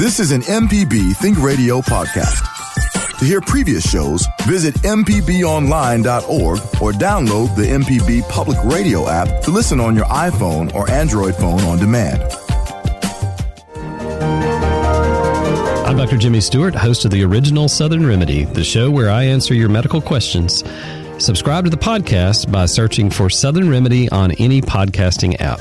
This is an MPB Think Radio podcast. To hear previous shows, visit MPBOnline.org or download the MPB Public Radio app to listen on your iPhone or Android phone on demand. I'm Dr. Jimmy Stewart, host of the original Southern Remedy, the show where I answer your medical questions. Subscribe to the podcast by searching for Southern Remedy on any podcasting app.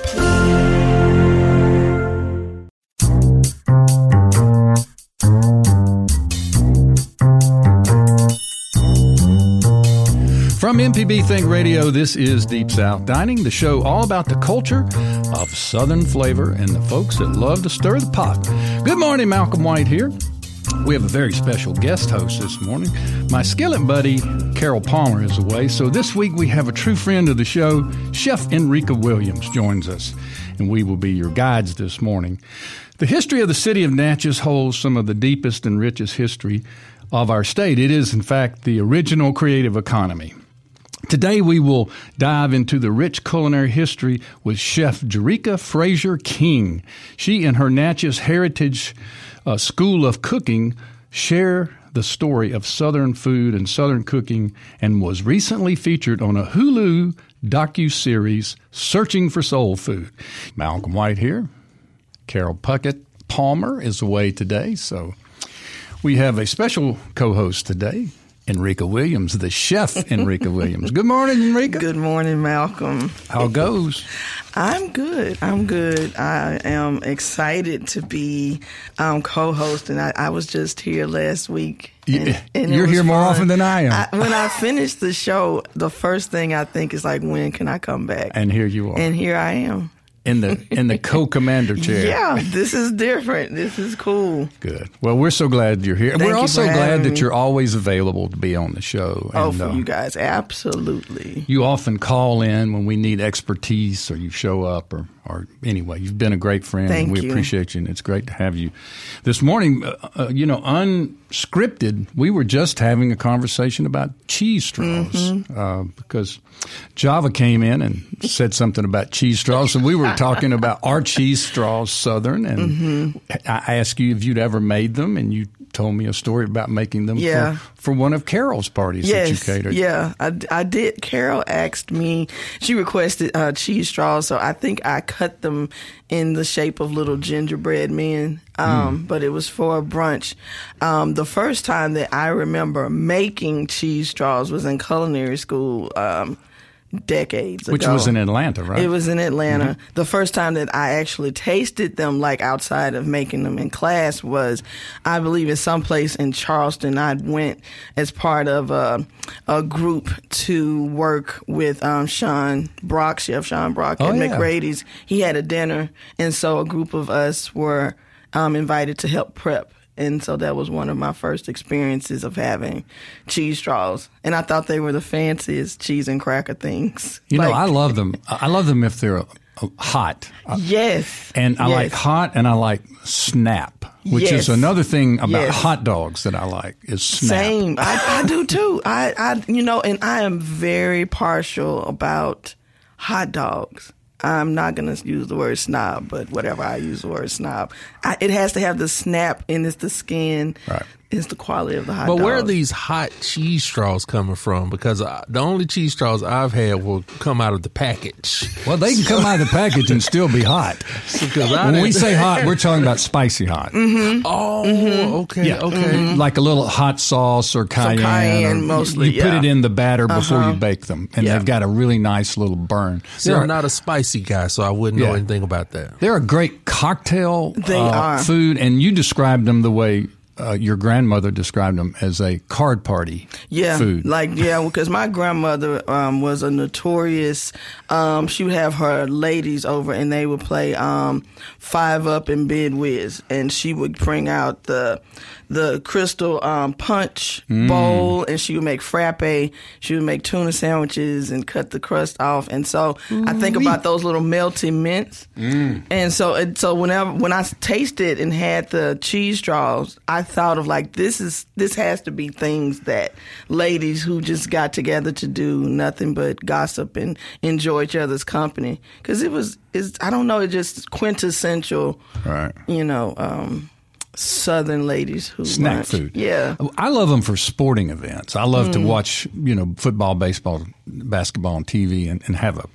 MPB Think Radio, this is Deep South Dining, the show all about the culture of Southern flavor and the folks that love to stir the pot. Good morning, Malcolm White here. We have a very special guest host this morning. My skillet buddy, Carol Palmer, is away, so this week we have a true friend of the show, Chef Enrika Williams, joins us, and we will be your guides this morning. The history of the city of Natchez holds some of the deepest and richest history of our state. It is, in fact, the original creative economy. Today, we will dive into the rich culinary history with Chef Jarita Frazier King. She and her Natchez Heritage uh, School of Cooking share the story of Southern food and Southern cooking and was recently featured on a Hulu docu-series, Searching for Soul Food. Malcolm White here. Carol Puckett Palmer is away today, so we have a special co-host today, Enrika Williams, the chef Enrika Williams. Good morning, Enrika. Good morning, Malcolm. How goes? I'm good. I'm good. I am excited to be um, co-hosting. I, I was just here last week. And, and You're here more fun. often than I am. I, when I finish the show, the first thing I think is like, when can I come back? And here you are. And here I am in the in the co-commander chair. Yeah, this is different. This is cool. Good. Well, we're so glad you're here. Thank we're you also glad that you're always available to be on the show. Oh, and, for uh, you guys, absolutely. You often call in when we need expertise, or you show up, or or anyway, you've been a great friend. Thank and we you. appreciate you, and it's great to have you. This morning, uh, uh, you know, unscripted, we were just having a conversation about cheese straws Mm-hmm. uh, because Java came in and said something about cheese straws, and we were talking about our cheese straws, Southern, and Mm-hmm. I asked you if you'd ever made them, and you told me a story about making them Yeah. for, for one of Carol's parties that you catered. yeah, I, I did. Carol asked me; she requested uh, cheese straws, so I think I cut them in the shape of little gingerbread men. Um, But it was for a brunch. Um, the first time that I remember making cheese straws was in culinary school. Um, decades ago. Which ago. was in Atlanta, right? It was in Atlanta. The first time that I actually tasted them, like outside of making them in class, was I believe in some place in Charleston. I went as part of a, a group to work with um, Sean Brock, Chef Sean Brock Oh, at yeah. McCrady's. He had a dinner, and so a group of us were um, invited to help prep. And so that was one of my first experiences of having cheese straws. And I thought they were the fanciest cheese and cracker things. You know, I love them. I love them if they're uh, hot. Uh, Yes. And I yes. like hot and I like snap, which Yes. is another thing about Yes. hot dogs that I like is snap. Same. I, I do too. I, I, you know, and I am very partial about hot dogs. I'm not going to use the word snob, but whatever I use the word snob. I, it has to have the snap and it's the skin. Right. It's the quality of the hot But dog. where are these hot cheese straws coming from? Because uh, the only cheese straws I've had will come out of the package. Well, they can come out of the package and still be hot. Because When we say hot, we're talking about spicy hot. oh, okay, Yeah, okay. like a little hot sauce or cayenne. Mm-hmm. cayenne or- mostly, You put yeah. it in the batter before you bake them, and Yeah. they've got a really nice little burn. See, They're- I'm not a spicy guy, so I wouldn't know anything about that. They're a great cocktail They uh, are. food, and you described them the way uh, your grandmother described them as a card party Yeah, food. like yeah, because my grandmother um, was a notorious. Um, she would have her ladies over, and they would play um, five up and bid whist, and she would bring out the the crystal um, punch Mm. bowl, and she would make frappe. She would make tuna sandwiches and cut the crust off, and so I think about those little melty mints, Mm. and so and so whenever when I tasted and had the cheese straws, I thought of like this is this has to be things that ladies who just got together to do nothing but gossip and enjoy each other's company because it was is I don't know it just quintessential Right. you know um, Southern ladies who snack lunch. food. Yeah. I love them for sporting events. I love to mm. watch, you know, football, baseball, basketball on TV and, and have a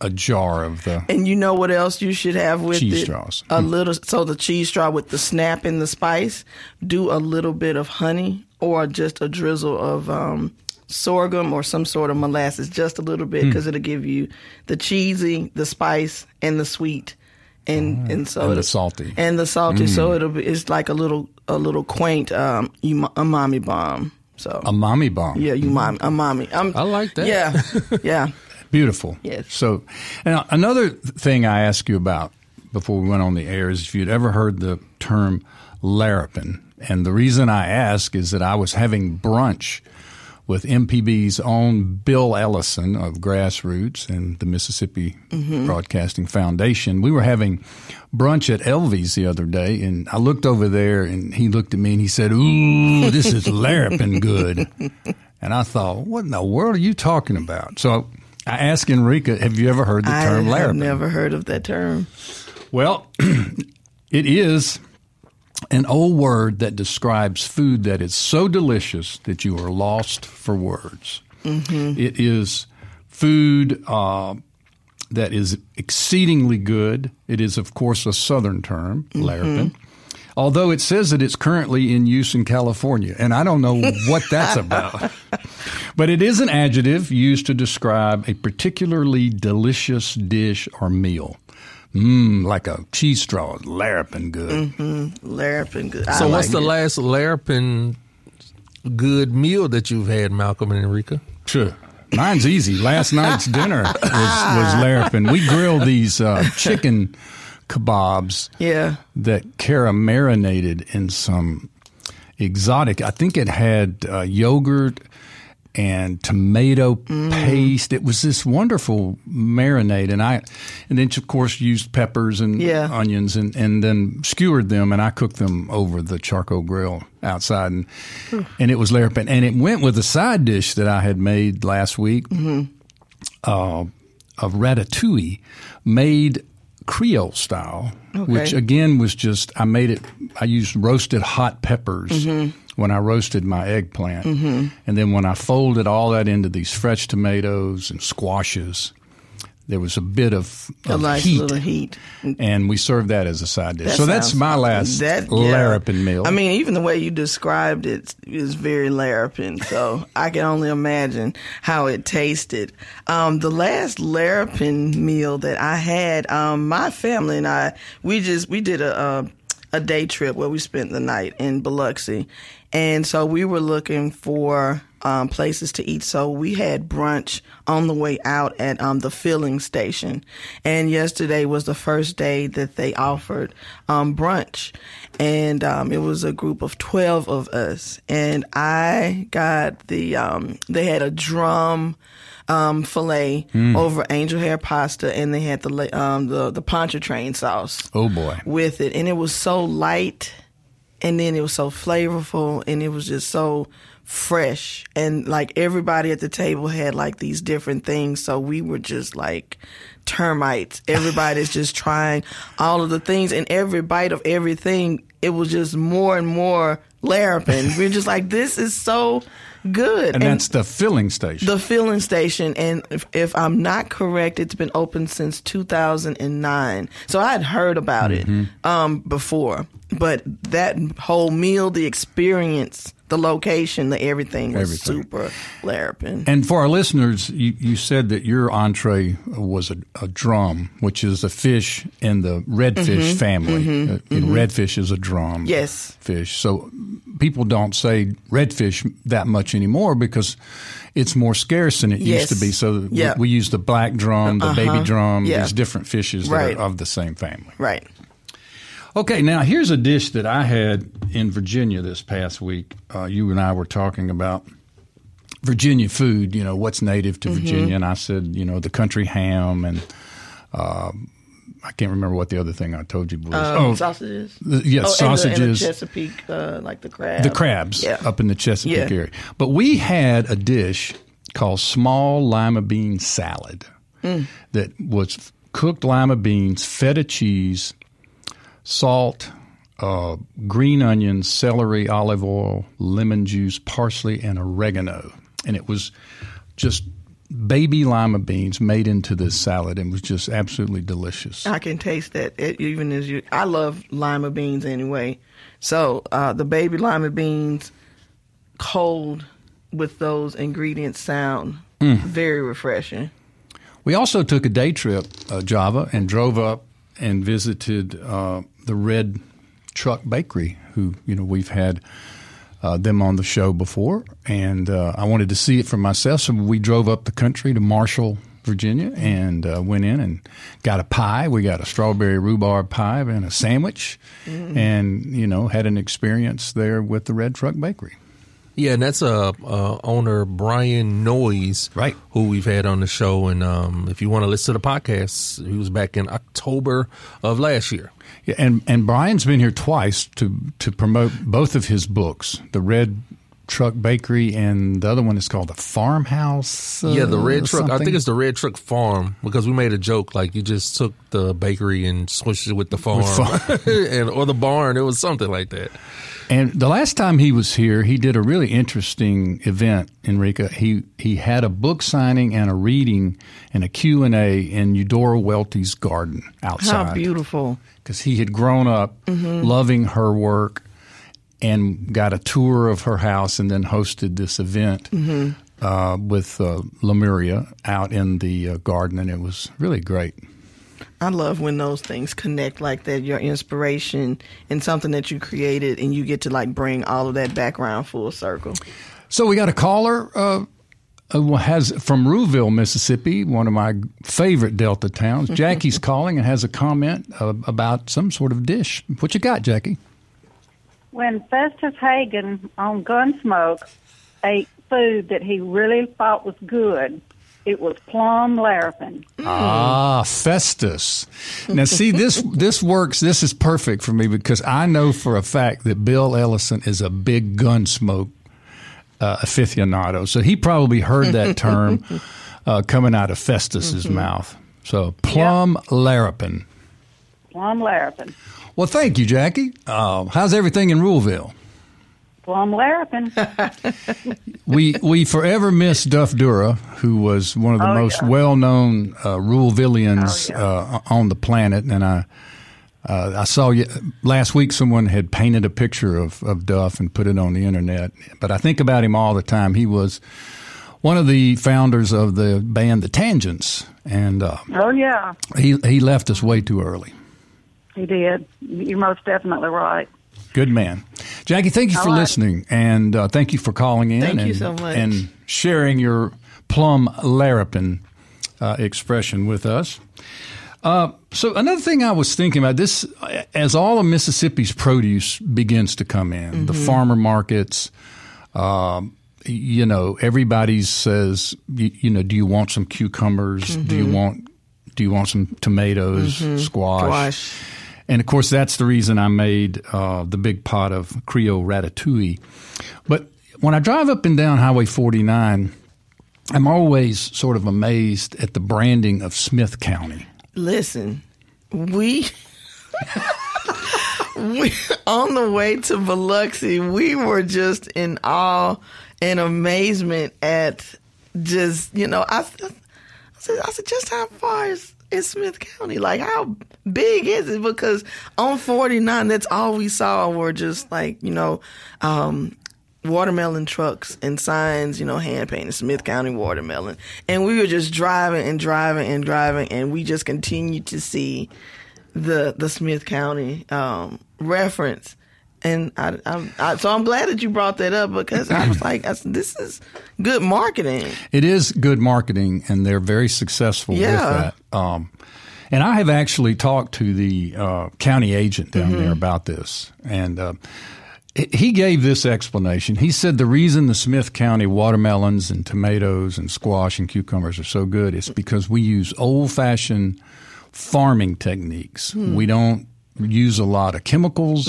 a jar of the And you know what else you should have with Cheese it? straws. A mm. little so the cheese straw with the snap and the spice. Do a little bit of honey or just a drizzle of um, sorghum or some sort of molasses, just a little bit, mm. because it'll give you the cheesy, the spice, and the sweet, and and so and the salty. and the salty. Mm. So it'll be it's like a little a little quaint um, uma- umami bomb. So a mommy bomb. yeah, umami umami. Um, I like that. Yeah, yeah. Beautiful. Yes. So, and another thing I asked you about before we went on the air is if you'd ever heard the term larapin. And the reason I ask is that I was having brunch with MPB's own Bill Ellison of Grassroots and the Mississippi mm-hmm. Broadcasting Foundation. We were having brunch at Elvie's the other day, and I looked over there, and he looked at me and he said, "Ooh, this is larapin good." And I thought, what in the world are you talking about? So I asked Enrika, have you ever heard the term I have never heard of that term. Well, it is an old word that describes food that is so delicious that you are lost for words. It is food uh, that is exceedingly good. It is, of course, a southern term, larapin. Although it says that it's currently in use in California, and I don't know what that's about. But it is an adjective used to describe a particularly delicious dish or meal. Mmm, like a cheese straw, larapin good. Mm-hmm. Larapin good. So I what's like the it. last Larapin good meal that you've had, Malcolm and Enrika? Sure. Mine's easy. Last night's dinner was, was larapin. We grilled these uh, chicken kebabs Yeah. that Kara marinated in some exotic. I think it had uh, yogurt and tomato Mm. paste. It was this wonderful marinade, and I, and then of course used peppers and Yeah. onions, and and then skewered them, and I cooked them over the charcoal grill outside, and and it was larapin, and it went with a side dish that I had made last week Mm-hmm. uh, of ratatouille, made Creole style, which again was just I made it. I used roasted hot peppers Mm-hmm. When I roasted my eggplant, and then when I folded all that into these fresh tomatoes and squashes, there was a bit of, A of nice heat, little heat. and we served that as a side dish. That so that's my last that, yeah. meal. I mean, even the way you described it is very larapin. So I can only imagine how it tasted. Um, the last larapin meal that I had, um, my family and I, we just we did a, a a day trip where we spent the night in Biloxi, and so we were looking for um, places to eat. So we had brunch on the way out at um, the filling station. And yesterday was the first day that they offered um, brunch. And um, it was a group of 12 of us. And I got the, um, they had a drum. Um, filet over angel hair pasta, and they had the um, the the pontchartrain sauce oh boy, with it, and it was so light, and then it was so flavorful, and it was just so fresh, and like everybody at the table had like these different things, so we were just like termites. Everybody's just trying all of the things, and every bite of everything, it was just more and more larapin. we're just like, this is so good, and that's the filling station. the filling station, and if, if I'm not correct, it's been open since 2009. So I had heard about Mm-hmm. it um, before, but that whole meal, the experience, the location, the everything was Everything. super larapin. And for our listeners, you, you said that your entree was a, a drum, which is a fish in the redfish family. Uh, and Redfish is a drum Mm-hmm. Yes. fish. So people don't say redfish that much anymore because it's more scarce than it Yes. used to be. So we- Yeah. we, use the black drum, the baby drum, Yeah. these different fishes that Right. are of the same family. Right. Okay, now here's a dish that I had in Virginia this past week. Uh, you and I were talking about Virginia food, you know, what's native Mm-hmm. to Virginia. And I said, you know, the country ham and um I can't remember what the other thing I told you was. Um, sausages. the- yes, Oh, and the- and the sausages. Chesapeake, uh, like the crab. the crabs Yeah. up in the Chesapeake Yeah. area. But we had a dish called small lima bean salad Mm. that was cooked lima beans, feta cheese, salt, uh, green onions, celery, olive oil, lemon juice, parsley, and oregano. And it was just baby lima beans made into this salad and was just absolutely delicious. I can taste that. It, even as you, I love lima beans anyway. So uh, the baby lima beans, cold with those ingredients, sound very refreshing. We also took a day trip, uh, Java, and drove up and visited uh, the Red Truck Bakery, who you know we've had uh, them on the show before, and uh, I wanted to see it for myself. So we drove up the country to Marshall, Virginia, and uh, went in and got a pie. We got a strawberry rhubarb pie and a sandwich, and you know had an experience there with the Red Truck Bakery. Yeah, and that's uh, uh, owner Brian Noyes, Right. Who we've had on the show, and um, if you want to listen to the podcast, he was back in October of last year. Yeah, and and Brian's been here twice to to promote both of his books, the Red Truck Bakery, and the other one is called the Farmhouse. uh, yeah, the red truck. I think it's the red truck farm because we made a joke like you just took the bakery and switched it with the farm, farm. and or the barn. It was something like that. And the last time he was here, he did a really interesting event, Enrika. He he had a book signing and a reading and a Q&A in Eudora Welty's garden outside. How beautiful. Because he had grown up loving her work and got a tour of her house and then hosted this event uh, with uh, Lemuria out in the uh, garden, and it was really great. I love when those things connect like that. Your inspiration and something that you created, and you get to like bring all of that background full circle. So we got a caller uh, uh, has from Ruleville, Mississippi, one of my favorite Delta towns. Jackie's calling and has a comment uh, about some sort of dish. What you got, Jackie? when Festus Hagen on Gunsmoke ate food that he really thought was good, it was plum larapin. Ah, Festus. Now, see this this works. This is perfect for me because I know for a fact that Bill Ellison is a big Gunsmoke uh, aficionado, so he probably heard that term uh, coming out of Festus's mouth. So, plum larapin. Plum larapin. Well, thank you, Jackie. Uh, how's everything in Ruleville? Plum larapin. We we forever miss Duff Dorrough, who was one of the Oh, most yeah. well known uh, Rulevillians Oh, yeah. uh, on the planet, and I. Uh, I saw you, last week someone had painted a picture of, of Duff and put it on the internet. But I think about him all the time. He was one of the founders of the band The Tangents, and uh, oh, yeah, he he left us way too early. he did. You're most definitely right. Good man. Jackie, thank you for All right. listening and uh, thank you for calling in Thank you and, so much. and sharing your plum larapin uh, expression with us. Uh, so another thing I was thinking about this, as all of Mississippi's produce begins to come in, the Mm-hmm. farmer markets, um, you know, everybody says, you, you know, do you want some cucumbers? Do Mm-hmm. you want do you want some tomatoes, squash? Squash. And of course, that's the reason I made uh, the big pot of Creole ratatouille. But when I drive up and down Highway 49, I'm always sort of amazed at the branding of Smith County. Listen, we we on the way to Biloxi, we were just in awe and amazement at just you know I, I said I said just how far is is Smith County? Like how big is it? Because on forty nine, that's all we saw were just like you know. um watermelon trucks and signs, you know, hand painted Smith County watermelon. And we were just driving and driving and driving and we just continued to see the the Smith County um, reference. And I, I, I, so I'm glad that you brought that up because I was like, this is good marketing. It is good marketing, and they're very successful Yeah. with that. Um, and I have actually talked to the uh, county agent down there about this, and uh, he- gave this explanation. He said the reason the Smith County watermelons and tomatoes and squash and cucumbers are so good is because we use old fashioned farming techniques. We don't use a lot of chemicals.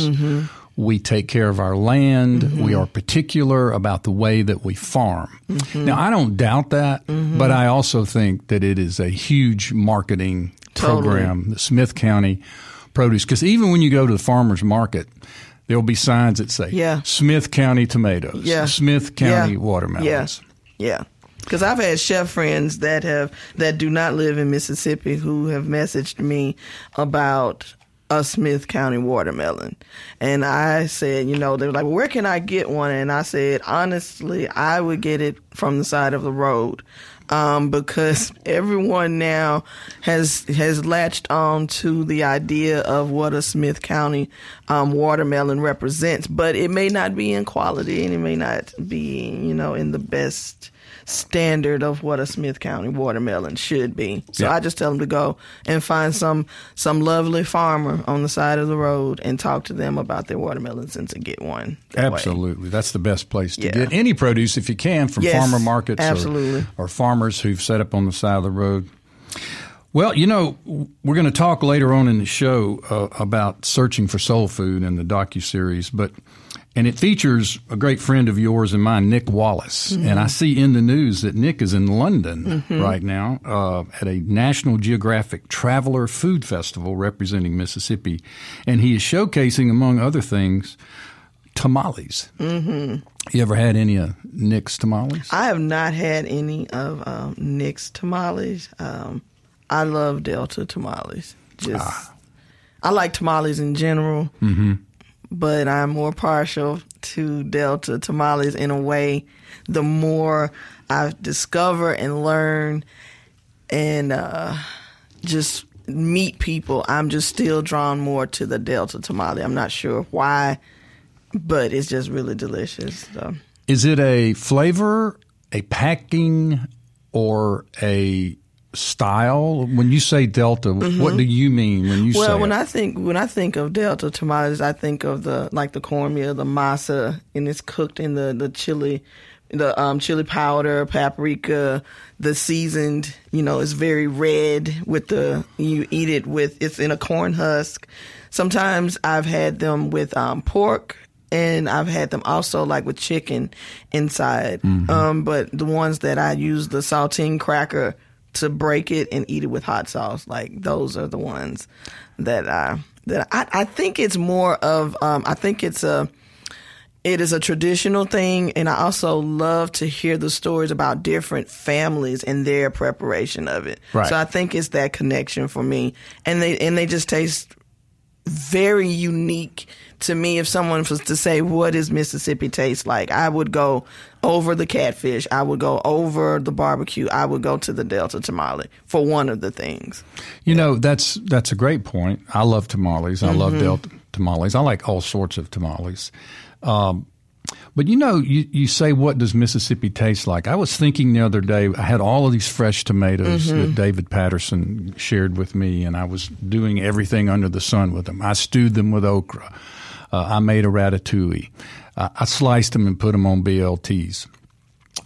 We take care of our land. Mm-hmm. We are particular about the way that we farm. Mm-hmm. Now, I don't doubt that, mm-hmm. but I also think that it is a huge marketing Totally. program the Smith County produce because even when you go to the farmers market, there'll be signs that say Yeah. Smith County tomatoes, Yeah. Smith County Yeah. watermelons. Yeah, yeah. Because I've had chef friends that have that do not live in Mississippi who have messaged me about a Smith County watermelon, and I said, you know, they were like, "Where can I get one?" And I said, honestly, I would get it from the side of the road. Um, because everyone now has has latched on to the idea of what a Smith County um, watermelon represents, but it may not be in quality and it may not be, you know, in the best standard of what a Smith County watermelon should be. So Yeah. I just tell them to go and find some some lovely farmer on the side of the road and talk to them about their watermelons and to get one. that way. Absolutely. That's the best place to Yeah. get any produce if you can from Yes, farmer markets or- absolutely. Or, farmers who've set up on the side of the road. Well, you know, we're going to talk later on in the show uh, about searching for soul food in the docu series, but and it features a great friend of yours and mine, Nick Wallace. Mm-hmm. And I see in the news that Nick is in London right now uh, at a National Geographic Traveler Food Festival representing Mississippi, and he is showcasing, among other things, tamales. Mm-hmm. You ever had any of Nick's tamales? I have not had any of um, Nick's tamales. Um, I love Delta tamales. Just, Ah. I like tamales in general, mm-hmm. But I'm more partial to Delta tamales in a way. The more I discover and learn, and uh, just meet people, I'm just still drawn more to the Delta tamale. I'm not sure why, but it's just really delicious. So. Is it a flavor, a packing, or a style? When you say Delta, what do you mean when you Mm-hmm. Well, when it? I think when I think of Delta tamales, I think of the like the cornmeal, the masa, and it's cooked in the the chili, the um, chili powder, paprika, the seasoned. You know, it's very red with the you eat it with it's in a corn husk. Sometimes I've had them with um, pork. And I've had them also like with chicken inside. Um, but the ones that I use the saltine cracker to break it and eat it with hot sauce. Like those are the ones that I that I, I think it's more of um, I think it's a it is a traditional thing and I also love to hear the stories about different families and their preparation of it. Right. So I think it's that connection for me. And they and they just taste very unique to me if someone was to say what does mississippi taste like i would go over the catfish i would go over the barbecue i would go to the delta tamale for one of the things You know, that's that's a great point. I love tamales. I love Mm-hmm. Delta tamales. I like all sorts of tamales. Um, but you know, you, you say, what does Mississippi taste like? I was thinking the other day, I had all of these fresh tomatoes Mm-hmm. that David Patterson shared with me, and I was doing everything under the sun with them. I stewed them with okra. Uh, I made a ratatouille. Uh, I sliced them and put them on BLTs.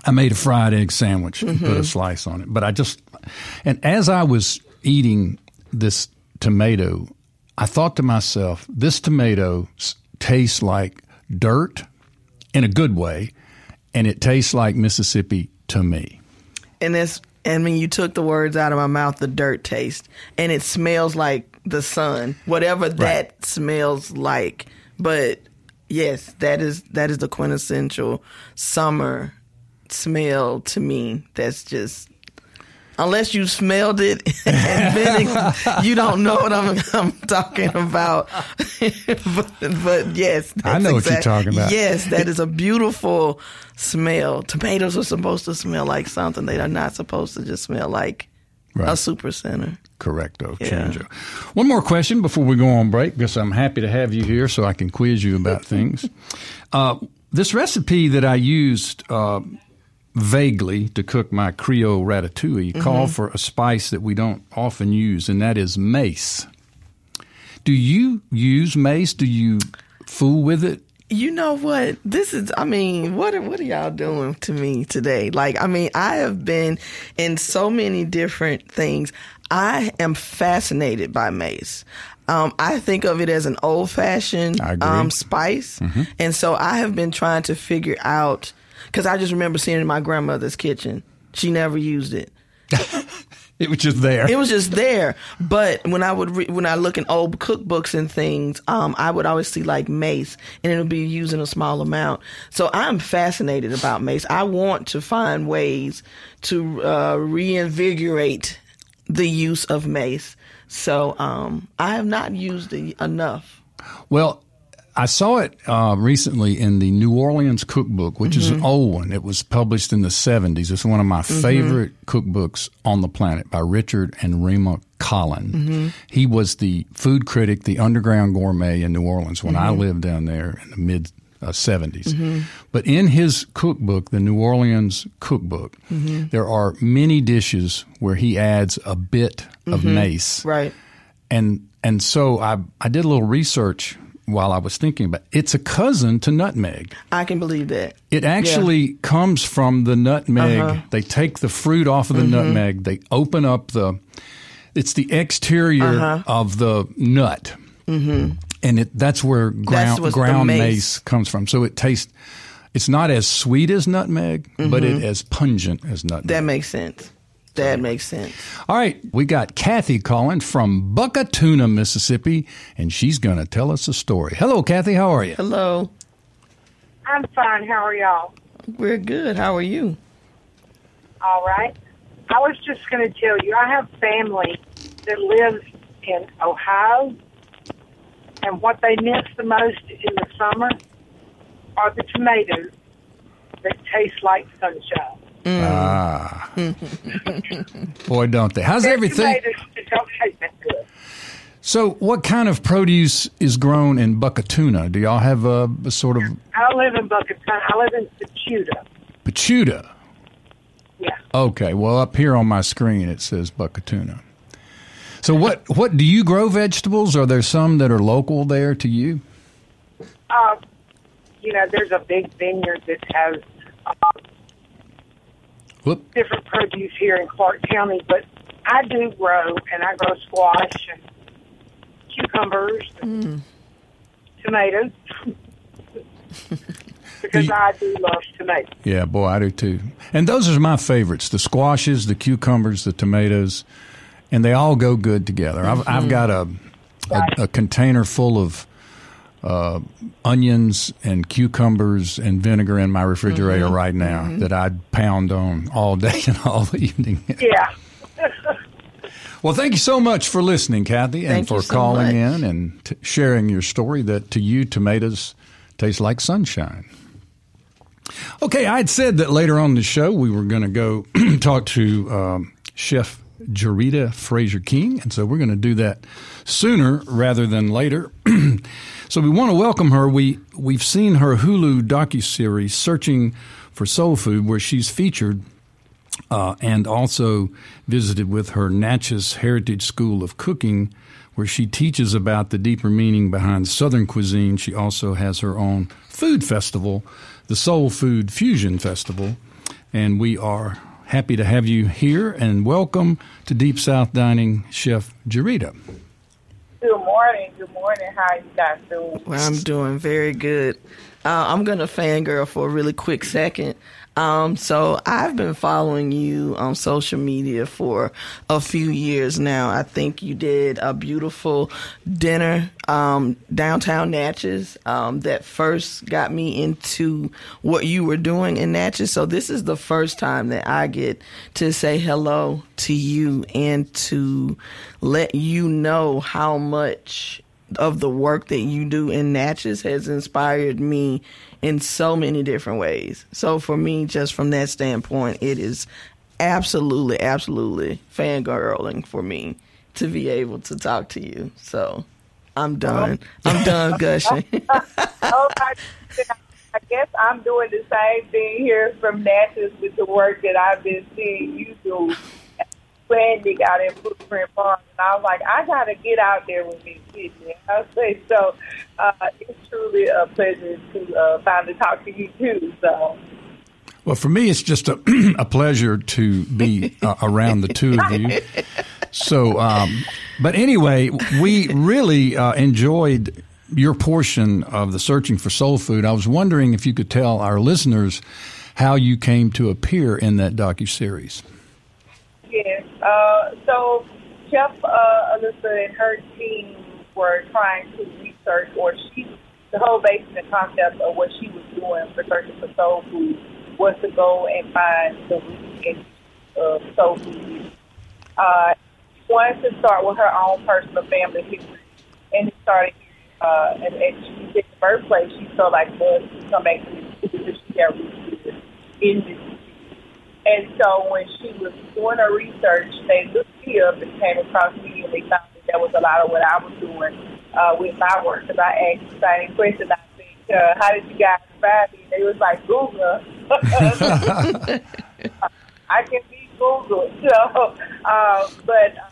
I made a fried egg sandwich and put a slice on it. But I just, and as I was eating this tomato, I thought to myself, this tomato tastes like dirt in a good way, and it tastes like Mississippi to me. and it's I mean, you took the words out of my mouth, the dirt taste, and it smells like the sun, whatever that smells like. But yes, that is that is the quintessential summer smell to me. That's just unless you smelled it and been, you don't know what I'm, I'm talking about. but, but yes, I know what you're talking about. Yes, that is a beautiful smell. Tomatoes are supposed to smell like something. They are not supposed to just smell like a Right. super center. Correcto, Yeah. changeo. One more question before we go on break, because I'm happy to have you here so I can quiz you about things. Uh, this recipe that I used uh, vaguely to cook my Creole ratatouille call for a spice that we don't often use, and that is mace. Do you use mace? Do you fool with it? You know what? This is. I mean, what are what are y'all doing to me today? Like, I mean, I have been in so many different things. I am fascinated by mace. Um, I think of it as an old fashioned. Mm-hmm. um, spice, and so I have been trying to figure out because I just remember seeing it in my grandmother's kitchen. She never used it. It was just there. It was just there. But when I would re- when I look in old cookbooks and things, um, I would always see like mace, and it would be used in a small amount. So I'm fascinated about mace. I want to find ways to uh, reinvigorate the use of mace. So um, I have not used it enough. Well, I saw it uh, recently in the New Orleans cookbook, which is an mm-hmm. old one. It was published in the 70s. It's one of my mm-hmm. favorite cookbooks on the planet by Richard and Rima Collin. Mm-hmm. He was the food critic, the underground gourmet in New Orleans when I lived down there in the mid uh, 70s. But in his cookbook, the New Orleans cookbook, there are many dishes where he adds a bit of mace Right. and and so I I did a little research while I was thinking about it's a cousin to nutmeg. I can believe that. It actually comes from the nutmeg. Uh-huh. They take the fruit off of the mm-hmm. nutmeg. They open up the it's the exterior uh-huh. of the nut, mm-hmm. and it that's where ground what's the ground mace. mace. comes from. So it tastes. It's not as sweet as nutmeg, but mm-hmm. it as pungent as nutmeg. That makes sense. That makes sense. All right, we got Kathy calling from Buckatunna, Mississippi, and she's going to tell us a story. Hello, Kathy. How are you? Hello. I'm fine. How are y'all? We're good. How are you? All right. I was just going to tell you, I have family that lives in Ohio, and what they miss the most in the summer are the tomatoes that taste like sunshine. Ah. Boy, don't they. How's everything? Tomatoes that don't taste that good. So, what kind of produce is grown in Buckatunna? Do y'all have a, a sort of I live in Buckatown. I live in Sechuda. pachuta? Yeah. Okay, well, up here on my screen it says Buckatunna. So, what, what do you grow vegetables? Are there some that are local there to you? Uh, you know, there's a big vineyard that has uh, Whoop. different produce here in Clarke County, but I do grow, and I grow squash and cucumbers, and mm. tomatoes, because You- I do love tomatoes. Yeah, boy, I do too. And those are my favorites: the squashes, the cucumbers, the tomatoes, and they all go good together. I've, I've mm-hmm. got a, a a container full of uh, onions and cucumbers and vinegar in my refrigerator right now that I'd pound on all day and all evening. Yeah. well, thank you so much for listening, Kathy, and Thank for so calling much. in and t- sharing your story. That to you, tomatoes taste like sunshine. Okay, I had said that later on the show we were going to go talk to um, Chef Jarita Frazier King, and so we're going to do that sooner rather than later. so we want to welcome her. We we've seen her Hulu docuseries "Searching for Soul Food," where she's featured uh, and also visited with her Natchez Heritage School of Cooking, where she teaches about the deeper meaning behind Southern cuisine. She also has her own food festival, the Soul Food Fusion Festival, and we are happy to have you here and welcome to Deep South Dining, Chef Jarita. Good morning. Good morning. How you guys doing? Well, I'm doing very good. Uh, I'm going to fangirl for a really quick second. Um, so I've been following you on social media for a few years now. I think you did a beautiful dinner um, downtown Natchez um, that first got me into what you were doing in Natchez. So this is the first time that I get to say hello to you and to let you know how much of the work that you do in Natchez has inspired me in so many different ways. So for me, just from that standpoint, it is absolutely, absolutely fangirling for me to be able to talk to you. So I'm done. Oh. I'm done gushing. Oh, I, I guess I'm doing the same thing here from Natchez with the work that I've been seeing you do. Randy got in Footprint Farm, and I was like, I got to get out there with me, kitchen. I say so. Uh, it's truly a pleasure to uh, finally talk to you too. So. Well, for me, it's just a, a pleasure to be uh, around the two of you. So, um, but anyway, we really uh, enjoyed your portion of the Searching for Soul Food. I was wondering if you could tell our listeners how you came to appear in that docu series. Yes. Uh, so Chef uh, Alisa and her team were trying to research, or she, the whole basis and concept of what she was doing for searching for soul food was to go and find the root of soul food. Uh, wanted to start with her own personal family history, and started. Uh, and, and she did the birthplace. She felt like was to come back to the because she roots in this and so when she was doing her research, they looked me up and came across me, and they found that there was a lot of what I was doing uh, with my work. Because I asked the same question. I said, uh, "How did you guys find me?" And they was like, "Google." I can be Google. So, uh, but uh,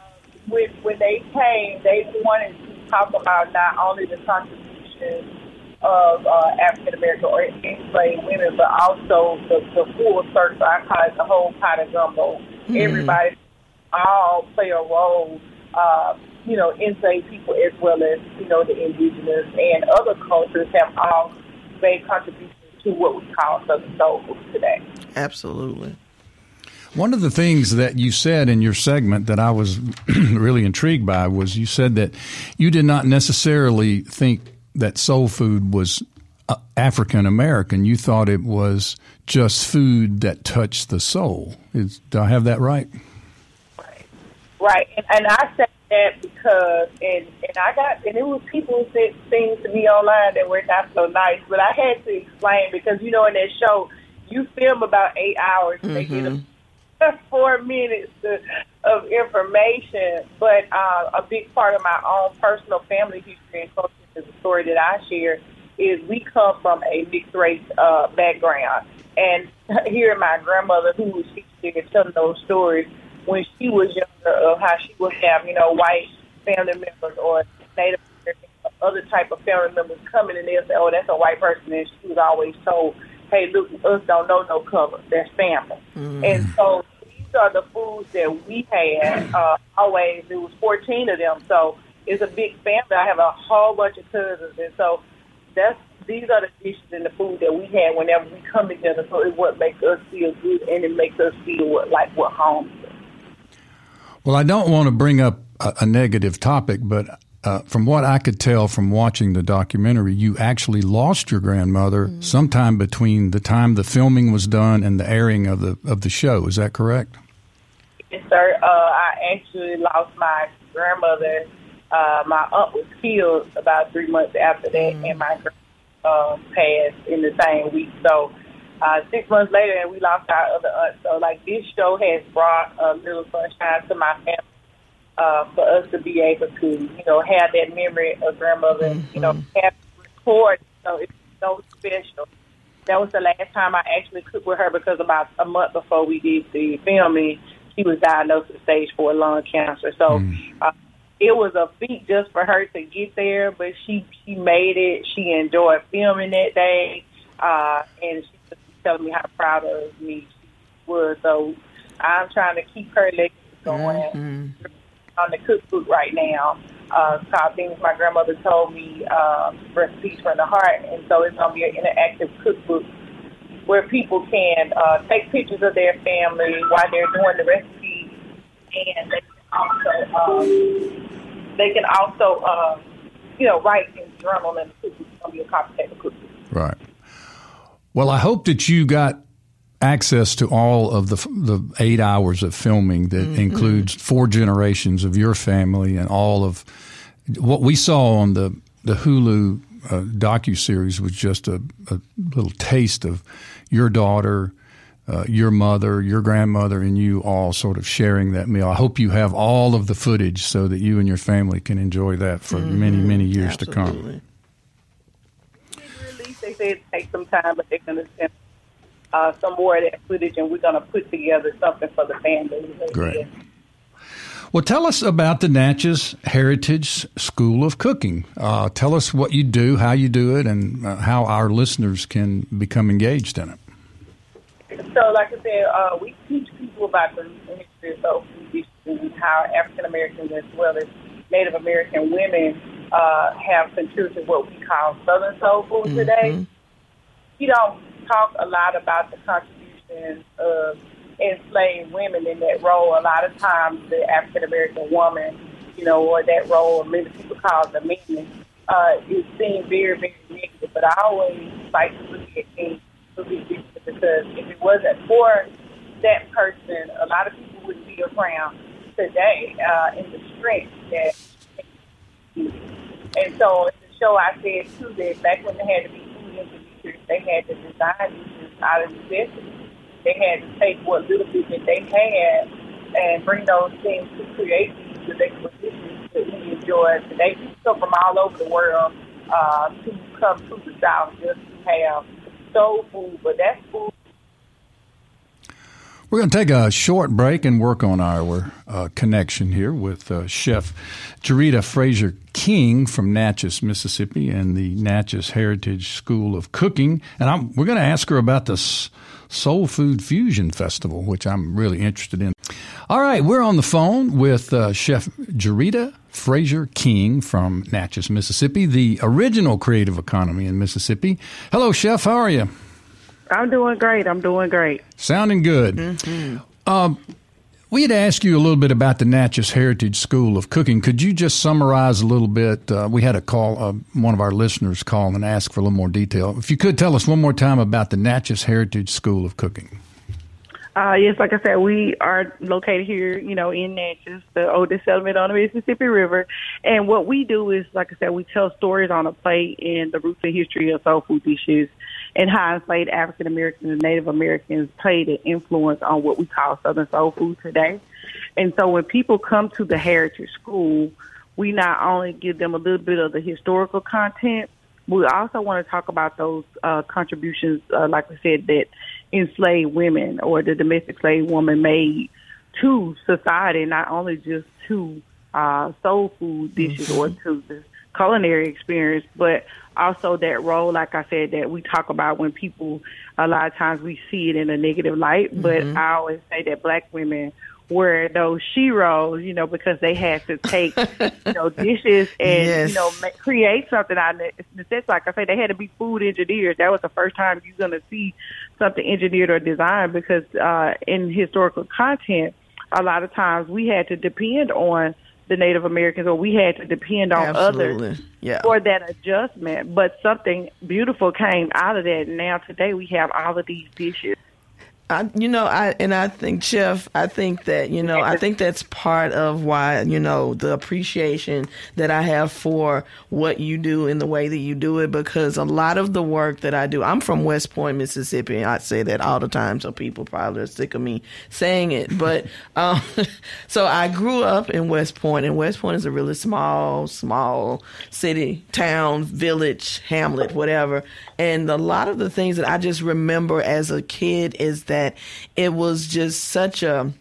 when when they came, they wanted to talk about not only the contribution of uh, African American or enslaved women, but also the, the full circle. I call it the whole pot of gumbo. Mm-hmm. Everybody all play a role. Uh, you know, enslaved people as well as you know the indigenous and other cultures have all made contributions to what we call Southern soul food today. Absolutely. One of the things that you said in your segment that I was really intrigued by was you said that you did not necessarily think that soul food was uh, African American. You thought it was just food that touched the soul. Is, do I have that right? Right, right. And, and I said that because, and and I got, and it was people who said things to me online that were not so nice, but I had to explain because you know in that show you film about eight hours, mm-hmm. they get a, four minutes to, of information, but uh, a big part of my own personal family history and culture is the story that I share, is we come from a mixed race uh, background. And hearing my grandmother, who was teaching telling those stories, when she was younger, of how she would have, you know, white family members or Native American, other type of family members coming and they'll say, oh, that's a white person. And she was always told, hey, look, us don't know no color. That's family. Mm. And so these are the foods that we had uh, always. There was 14 of them. So it's a big family. I have a whole bunch of cousins, and so that's these are the dishes and the food that we have whenever we come together. So it's what makes us feel good, and it makes us feel what like what home. Well, I don't want to bring up a, a negative topic, but uh, from what I could tell from watching the documentary, you actually lost your grandmother mm-hmm. sometime between the time the filming was done and the airing of the of the show. Is that correct? Yes, sir. Uh, I actually lost my grandmother uh, my aunt was killed about three months after that, mm. and my um, passed in the same week. So uh, six months later, and we lost our other aunt. So like this show has brought a little sunshine to my family. Uh, for us to be able to, you know, have that memory of grandmother, mm-hmm. you know, mm-hmm. have record, so it's so special. That was the last time I actually cooked with her because about a month before we did the filming, she was diagnosed with stage four lung cancer. So mm. uh, it was a feat just for her to get there, but she she made it. She enjoyed filming that day, uh, and she was telling me how proud of me she was. So I'm trying to keep her legacy going mm-hmm. on the cookbook right now. Uh, called Things My Grandmother Told Me, uh, Recipes from the Heart, and so it's going to be an interactive cookbook where people can uh, take pictures of their family while they're doing the recipes, and they also um, they can also, uh, you know, write and journal and it's going to be a copy of cookie. Right. Well, I hope that you got access to all of the the eight hours of filming that mm-hmm. includes four generations of your family and all of what we saw on the the Hulu uh, docu series was just a, a, little taste of your daughter uh, your mother, your grandmother, and you all sort of sharing that meal. I hope you have all of the footage so that you and your family can enjoy that for mm-hmm. many, many years Absolutely. to come. Release, they said it takes some time, but they're going to send uh, some more of that footage, and we're going to put together something for the family. Great. Well, tell us about the Natchez Heritage School of Cooking. Uh, tell us what you do, how you do it, and uh, how our listeners can become engaged in it. So, like I said, uh, we teach people about the history of soul and how African Americans as well as Native American women uh, have contributed what we call Southern soul food mm-hmm. today. We don't talk a lot about the contributions of enslaved women in that role. A lot of times, the African American woman, you know, or that role, many people call it the man, uh, is seen very, very negative. But I always like to look at things little different because if it wasn't for that person, a lot of people wouldn't be around today uh, in the strength that. And so, in the show, I said too that back when they had to be food engineers, they had to design these out of necessity. They had to take what little bit that they had and bring those things to create these delicious dishes that we enjoy today. People come from all over the world uh, to come to the South just to have soul food, but that's food We're going to take a short break and work on our uh, connection here with uh, Chef Jarita Frazier King from Natchez, Mississippi, and the Natchez Heritage School of Cooking. And I'm, we're going to ask her about this Soul Food Fusion Festival, which I'm really interested in. All right, we're on the phone with uh, Chef Jarita Frazier King from Natchez, Mississippi, the original creative economy in Mississippi. Hello, Chef. How are you? I'm doing great. I'm doing great. Sounding good. Um, we had asked you a little bit about the Natchez Heritage School of Cooking. Could you just summarize a little bit? Uh, we had a call, uh, one of our listeners call and ask for a little more detail. If you could tell us one more time about the Natchez Heritage School of Cooking. Uh, yes, like I said, we are located here, you know, in Natchez, the oldest settlement on the Mississippi River. And what we do is, like I said, we tell stories on a plate and the roots and history of soul food dishes and how enslaved African Americans and Native Americans played an influence on what we call Southern soul food today. And so when people come to the Heritage School, we not only give them a little bit of the historical content, we also want to talk about those uh, contributions, uh, like we said, that enslaved women or the domestic slave woman made to society, not only just to uh, soul food dishes or to the culinary experience, but also that role, like I said, that we talk about when people, a lot of times we see it in a negative light, but I always say that black women were those she roles, you know, because they had to take, you know, dishes and, Yes. you know, ma- create something out of it. The like I say, they had to be food engineers. That was the first time you're going to see something engineered or designed because uh, in historical content, a lot of times we had to depend on the Native Americans or we had to depend on Absolutely. others Yeah. for that adjustment. But something beautiful came out of that. And now today we have all of these dishes. I, you know, I and I think, Chef, I think that you know, I think that's part of why you know the appreciation that I have for what you do in the way that you do it. Because a lot of the work that I do, I'm from West Point, Mississippi, and I say that all the time, so people probably are sick of me saying it. But um, so I grew up in West Point, and West Point is a really small, small city, town, village, hamlet, whatever. And a lot of the things that I just remember as a kid is that it was just such a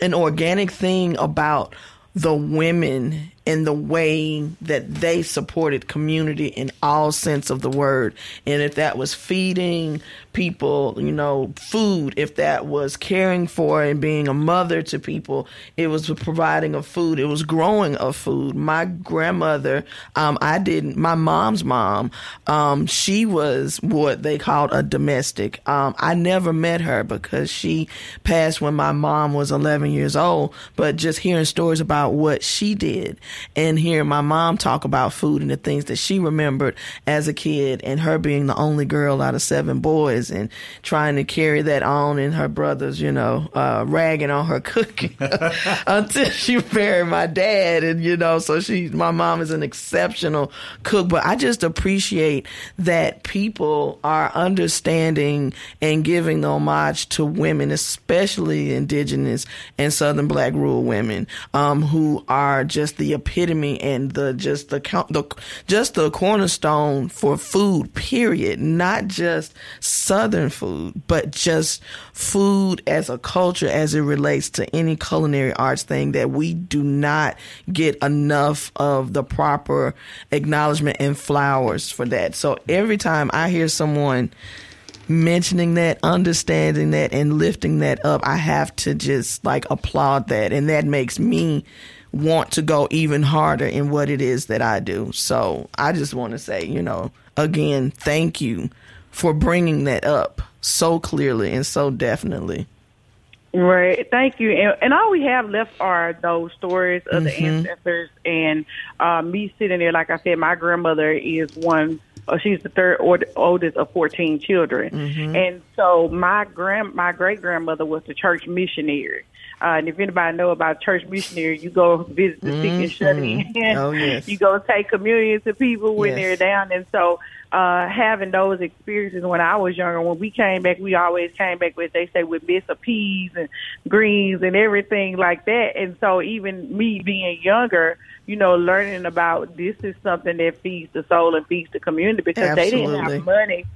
an organic thing about the women and the way that they supported community in all sense of the word. And if that was feeding people, you know, food, if that was caring for and being a mother to people, it was providing of food, it was growing of food. My grandmother, um, I didn't, my mom's mom, um, she was what they called a domestic. Um, I never met her because she passed when my mom was 11 years old, but just hearing stories about what she did and hearing my mom talk about food and the things that she remembered as a kid and her being the only girl out of seven boys and trying to carry that on and her brothers, you know, uh, ragging on her cooking until she married my dad. And, you know, so she, my mom is an exceptional cook, but I just appreciate that people are understanding and giving the homage to women, especially indigenous and southern black rural women, um, who are just the epitome and the just the count the just the cornerstone for food. Period. Not just southern food, but just food as a culture as it relates to any culinary arts thing that we do not get enough of the proper acknowledgement and flowers for that. So every time I hear someone mentioning that, understanding that, and lifting that up, I have to just like applaud that. And that makes me want to go even harder in what it is that I do. So I just want to say, you know, again, thank you for bringing that up so clearly and so definitely. Right. Thank you. And, and all we have left are those stories of the ancestors and uh, me sitting there. Like I said, my grandmother is one. Uh, she's the third or oldest of fourteen children, and so my grand my great grandmother was the church missionary. Uh, and if anybody know about church missionary, you go visit the sick and shut in. Oh, yes. you go take communion to people when Yes. they're down. And so, uh, having those experiences when I was younger, when we came back, we always came back with, they say, with bits of peas and greens and everything like that. And so even me being younger, you know, learning about this is something that feeds the soul and feeds the community because they didn't have money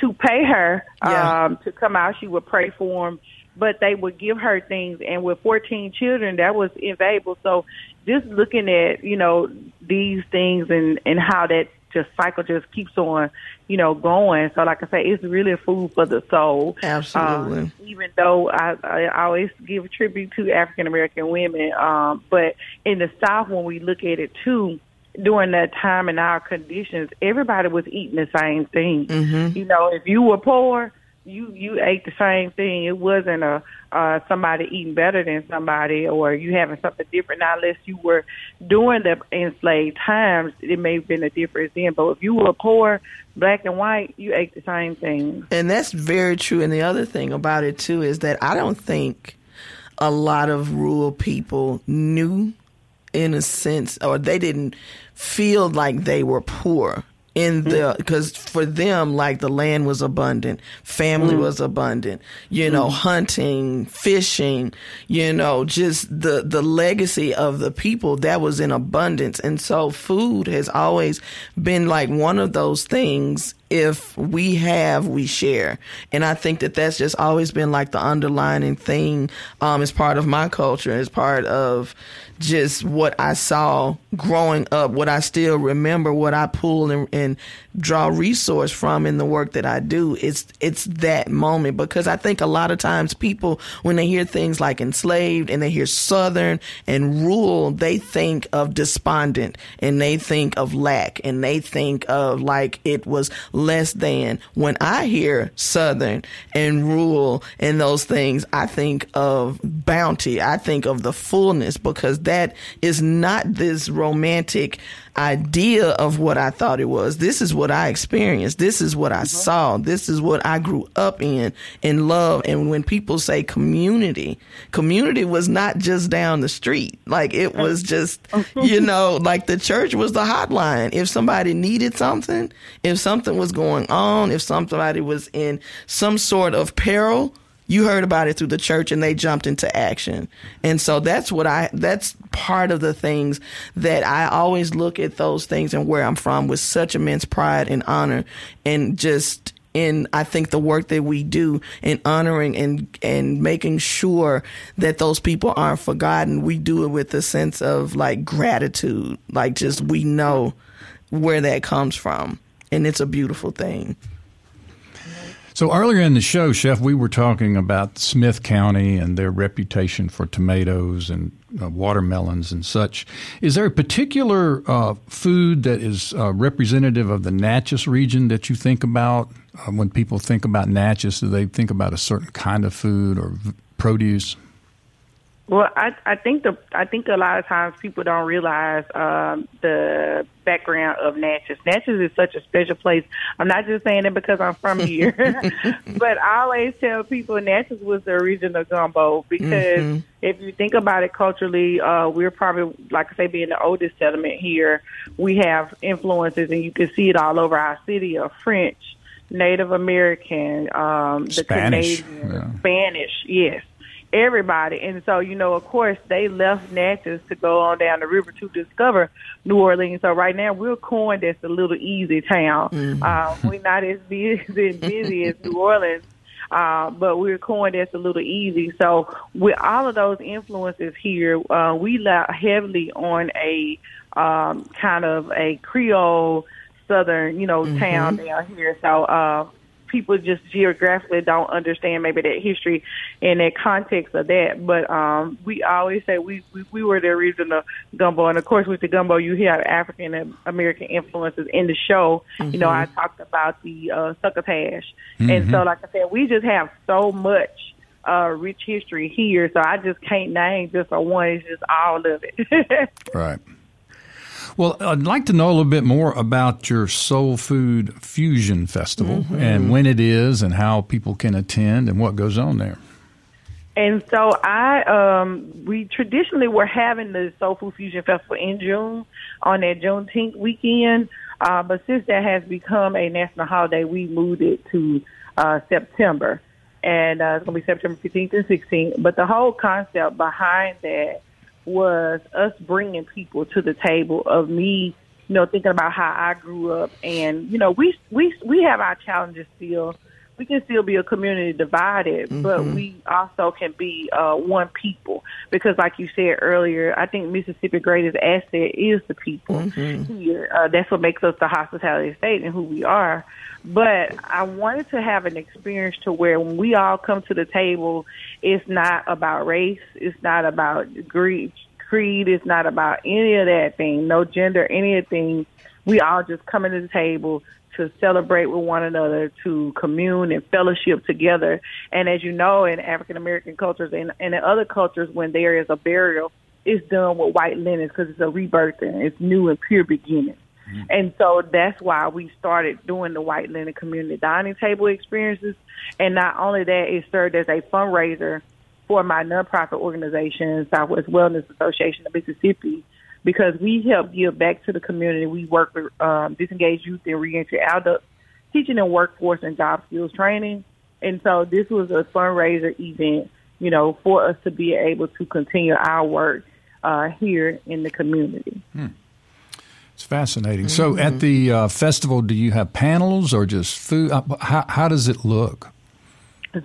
to pay her Yeah. um, to come out. She would pray for them, but they would give her things. And with 14 children, that was invaluable. So just looking at, you know, these things and, and how that just cycle just keeps on, you know, going. So like I say, it's really food for the soul. Absolutely. Um, even though I, I always give tribute to African American women, um, but in the South, when we look at it too, during that time and our conditions, everybody was eating the same thing. Mm-hmm. You know, if you were poor, you you ate the same thing. It wasn't a uh, somebody eating better than somebody, or you having something different. Now, unless you were during the enslaved times, it may have been a difference then. But if you were poor, black and white, you ate the same thing. And that's very true. And the other thing about it too is that I don't think a lot of rural people knew in a sense or they didn't feel like they were poor in hmm? the because for them like the land was abundant family hmm. was abundant you know hmm. hunting fishing you know just the the legacy of the people that was in abundance. And so food has always been like one of those things if we have, we share. And I think that that's just always been like the underlining thing um, as part of my culture, as part of just what I saw growing up, what I still remember, what I pull and, and draw resource from in the work that I do. It's it's that moment because I think a lot of times people when they hear things like enslaved and they hear southern and rural, they think of despondent and they think of lack and they think of like it was less than. When I hear southern and rural and those things, I think of bounty. I think of the fullness because that is not this romantic idea of what I thought it was. This is what I experienced. This is what I mm-hmm. saw. This is what I grew up in and love. And when people say community, community was not just down the street. Like it was just, you know, like the church was the hotline. If somebody needed something, if something was going on, if somebody was in some sort of peril, you heard about it through the church and they jumped into action. And so that's what I, that's part of the things that I always look at those things and where I'm from with such immense pride and honor and just, in I think the work that we do in honoring and and making sure that those people aren't forgotten, we do it with a sense of like gratitude, like just we know where that comes from, and it's a beautiful thing. So earlier in the show, Chef, we were talking about Smith County and their reputation for tomatoes and uh, watermelons and such. Is there a particular uh, food that is uh, representative of the Natchez region that you think about uh, when people think about Natchez? Do they think about a certain kind of food or v- produce? Well, I I think the I think a lot of times people don't realize um, the background of Natchez. Natchez is such a special place. I'm not just saying it because I'm from here, but I always tell people Natchez was the original gumbo because if you think about it culturally, uh, we're probably like I say being the oldest settlement here. We have influences, and you can see it all over our city of French, Native American, um, the Spanish, Canadian, yeah. Spanish, yes everybody. And so, you know, of course, they left Natchez to go on down the river to discover New Orleans. So right now, we're coined as a little easy town. Uh, we're not as busy, busy as New Orleans. Uh, but we're coined as a little easy. So with all of those influences here, uh, we rely heavily on a um, kind of a Creole Southern, you know, town down here. So uh, people just geographically don't understand maybe that history and that context of that. But um, we always say we, we we were the original gumbo, and of course with the gumbo you hear African American influences in the show. You know, I talked about the uh, succotash, and so like I said, we just have so much uh, rich history here. So I just can't name just a one. It's just all of it. Right. Well, I'd like to know a little bit more about your Soul Food Fusion Festival and when it is and how people can attend and what goes on there. And so I, um, we traditionally were having the Soul Food Fusion Festival in June on that Juneteenth weekend. Uh, but since that has become a national holiday, we moved it to uh, September. And uh, it's going to be September 15th and 16th. But the whole concept behind that was us bringing people to the table of me, you know, thinking about how I grew up. And, you know, we, we, we have our challenges still we can still be a community divided, but we also can be uh, one people because, like you said earlier, I think Mississippi's greatest asset is the people here. Uh, that's what makes us the hospitality state and who we are. But I wanted to have an experience to where when we all come to the table, it's not about race, it's not about greed, creed, it's not about any of that thing, no gender, anything. We all just come to the table to celebrate with one another, to commune and fellowship together. And as you know, in African American cultures and, and in other cultures, when there is a burial, it's done with white linen because it's a rebirth and it's new and pure beginning. And so that's why we started doing the white linen community dining table experiences. And not only that, it served as a fundraiser for my nonprofit organization, Southwest Wellness Association of Mississippi, because we help give back to the community. We work with um, disengaged youth and reentry adults, teaching them workforce and job skills training. And so this was a fundraiser event, you know, for us to be able to continue our work uh, here in the community. It's fascinating. So, at the uh, festival, do you have panels or just food? Uh, How, how does it look?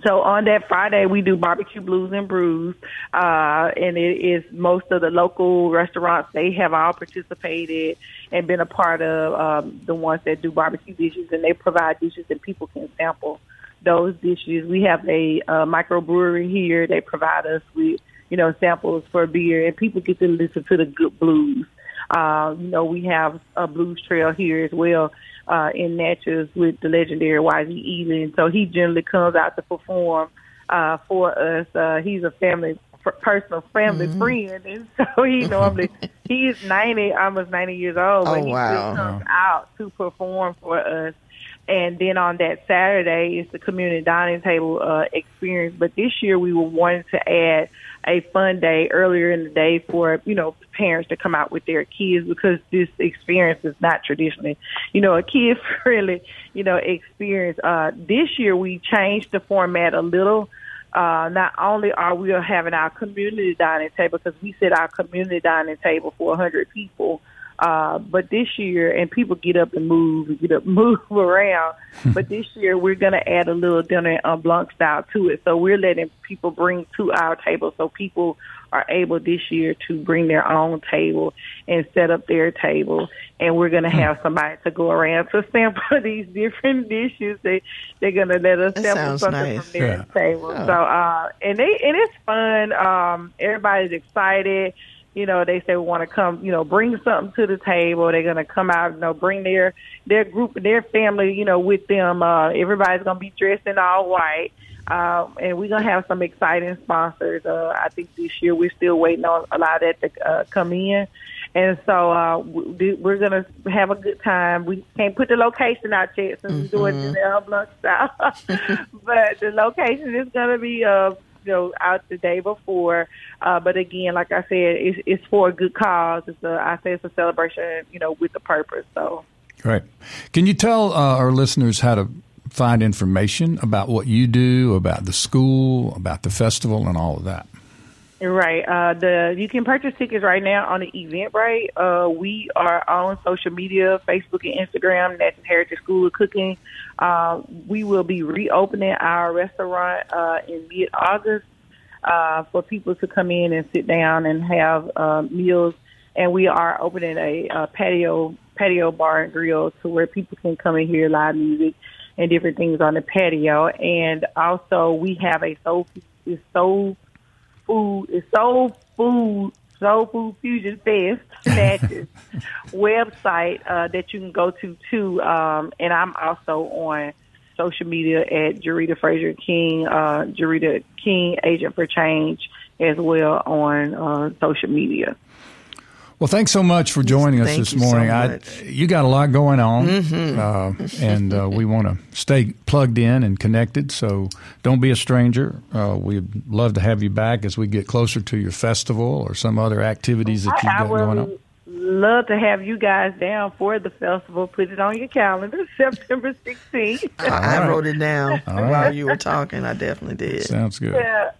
So on that Friday, we do barbecue blues and brews, uh, and it is most of the local restaurants. They have all participated and been a part of um, the ones that do barbecue dishes, and they provide dishes and people can sample those dishes. We have a uh, microbrewery here. They provide us with you know samples for beer, and people get to listen to the good blues. Uh, you know, we have a blues trail here as well uh, in Natchez with the legendary YG And So he generally comes out to perform uh, for us. Uh, he's a family, personal family friend, and so he normally he's ninety, almost ninety years old, but Oh, he wow. still comes out to perform for us. And then on that Saturday is the community dining table uh, experience. But this year we were wanting to add a fun day earlier in the day for you know parents to come out with their kids because this experience is not traditionally you know a kid friendly you know experience. Uh, this year we changed the format a little. Uh, not only are we having our community dining table because we set our community dining table for a 100 people, uh, but this year, and people get up and move, and get up move around. but this year, we're going to add a little Dîner en Blanc style to it. So we're letting people bring to our table, so people are able this year to bring their own table and set up their table. And we're going to have somebody to go around to sample these different dishes. They they're going to let us That sample sounds something nice. from their Yeah. table. So uh, and they and it's fun. Um, everybody's excited you know, they say we want to come, you know, bring something to the table. They're going to come out, you know, bring their their group, their family, you know, with them. Uh, everybody's going to be dressed in all white, um, and we're going to have some exciting sponsors. Uh, I think this year we're still waiting on a lot of that to uh, come in. And so uh, we- we're going to have a good time. We can't put the location out yet since we're doing it in the Block style, but the location is going to be uh, you know out the day before. Uh, but again, like I said, it's, it's for a good cause. It's a I say it's a celebration, you know, with a purpose. So. Great. Can you tell uh, our listeners how to find information about what you do, about the school, about the festival, and all of that? Right. Uh, the you can purchase tickets right now on the Eventbrite. Uh, we are on social media, Facebook and Instagram. Natchez Heritage School of Cooking. Uh, we will be reopening our restaurant uh, in mid August uh, for people to come in and sit down and have uh, meals. And we are opening a, uh patio patio bar and grill to where people can come and hear live music and different things on the patio. And also, we have a soul soul food is soul food soul food fusion fest Natchez website uh, that you can go to too. Um, and I'm also on social media at Jarita Frazier King, uh, Jarita King Agent for Change as well on uh, social media. Well, thanks so much for joining us Thank this you so morning. I, much. Mm-hmm. you got a lot going on, uh, and uh, we want to stay plugged in and connected. So don't be a stranger. Uh, we'd love to have you back as we get closer to your festival or some other activities that you've I, I got going on. love to have you guys down for the festival. Put it on your calendar, September 16th. I, I wrote it down All while right. you were talking. I definitely did. Sounds good. yeah.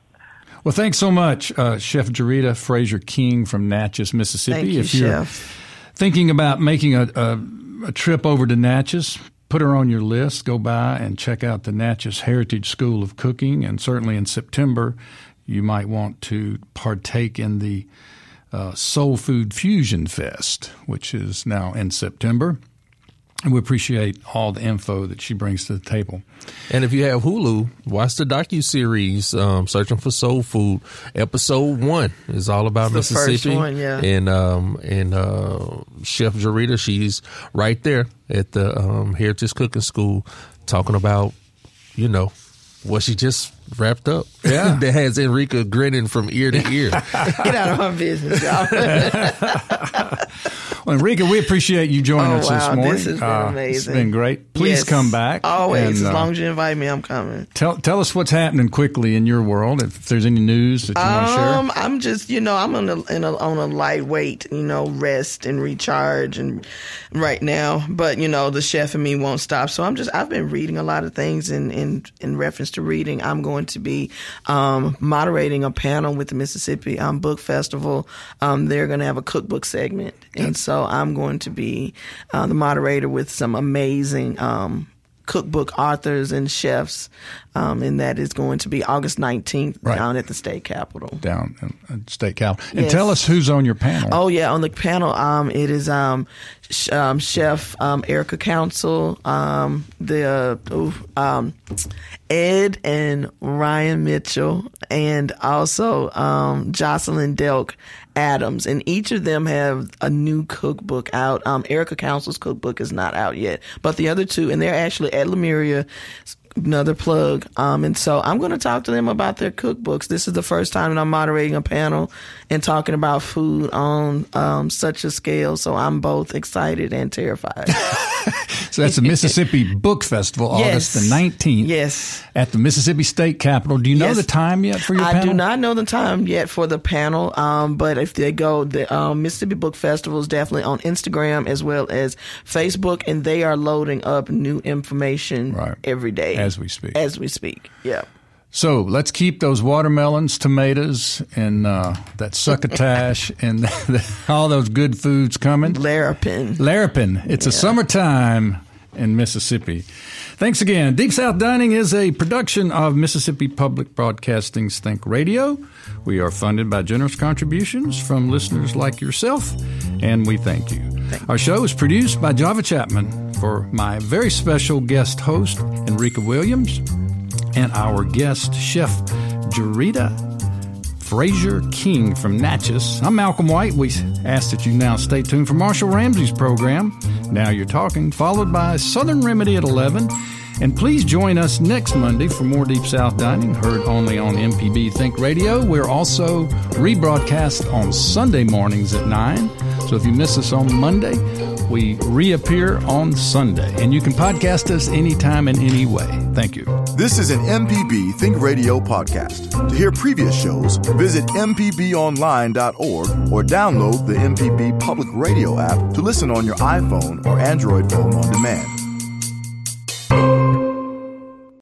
Well, thanks so much, uh, Chef Jarita Frazier King from Natchez, Mississippi. Thank you, if you're Chef. thinking about making a, a, a trip over to Natchez, put her on your list. Go by and check out the Natchez Heritage School of Cooking. And certainly in September, you might want to partake in the uh, Soul Food Fusion Fest, which is now in September. And we appreciate all the info that she brings to the table. And if you have Hulu, watch the docu series um, "Searching for Soul Food." Episode one is all about It's the first Mississippi, one, yeah. and um, and uh, Chef Jarita, she's right there at the um, Heritage Cooking School, talking about you know what she just wrapped up. Yeah. that has Enrika grinning from ear to ear. Get out of my business, y'all. Well, Enrika, we appreciate you joining Oh, us wow, this morning. this has been Uh, amazing. It's been great. Please Yes. come back. Always. and, as uh, long as you invite me, I'm coming. Tell tell us what's happening quickly in your world. If there's any news that you want to share. Um, I'm just, you know, I'm on a, in a on a lightweight, you know, rest and recharge, and right now. But you know, the chef and me won't stop. So I'm just, I've been reading a lot of things in in in reference to reading. I'm going to be um, moderating a panel with the Mississippi um, Book Festival. Um, they're going to have a cookbook segment, and so I'm going to be uh, the moderator with some amazing. Cookbook authors and chefs, um, and that is going to be August 19th Right. down at the state capitol. down state capitol. And Yes. tell us who's on your panel. Oh yeah, on the panel, um, it is um, sh- um, Chef um, Erika Council, um, the uh, um, Ed and Ryan Mitchell, and also um, Jocelyn Delk Adams, and each of them have a new cookbook out. Um, Erika Council's cookbook is not out yet, but the other two, and they're actually at Lemuria another plug. Um, and so I'm going to talk to them about their cookbooks. This is the first time that I'm moderating a panel and talking about food on um, such a scale. So I'm both excited and terrified. So that's the Mississippi Book Festival, August the 19th. Yes. At the Mississippi State Capitol. Do you know Yes. the time yet for your I panel? do not know the time yet for the panel, um, but if they go, the um, Mississippi Book Festival is definitely on Instagram as well as Facebook, and they are loading up new information Right. every day As we speak. As we speak, yeah. So let's keep those watermelons, tomatoes, and uh, that succotash and all those good foods coming. Larapin. Larapin. It's a summertime in Mississippi. Thanks again. Deep South Dining is a production of Mississippi Public Broadcasting's Think Radio. We are funded by generous contributions from listeners like yourself, and we thank you. Our show is produced by Java Chatman for my very special guest host, Enrika Williams, and our guest chef, Jarita Frazier King from Natchez. I'm Malcolm White. We ask that you now stay tuned for Marshall Ramsey's program, Now You're Talking, followed by Southern Remedy at 11. And please join us next Monday for more Deep South Dining, heard only on MPB Think Radio. We're also rebroadcast on Sunday mornings at 9. So if you miss us on Monday, we reappear on Sunday. And you can podcast us anytime and any way. Thank you. This is an MPB Think Radio podcast. To hear previous shows, visit MPBOnline.org or download the MPB Public Radio app to listen on your iPhone or Android phone on demand.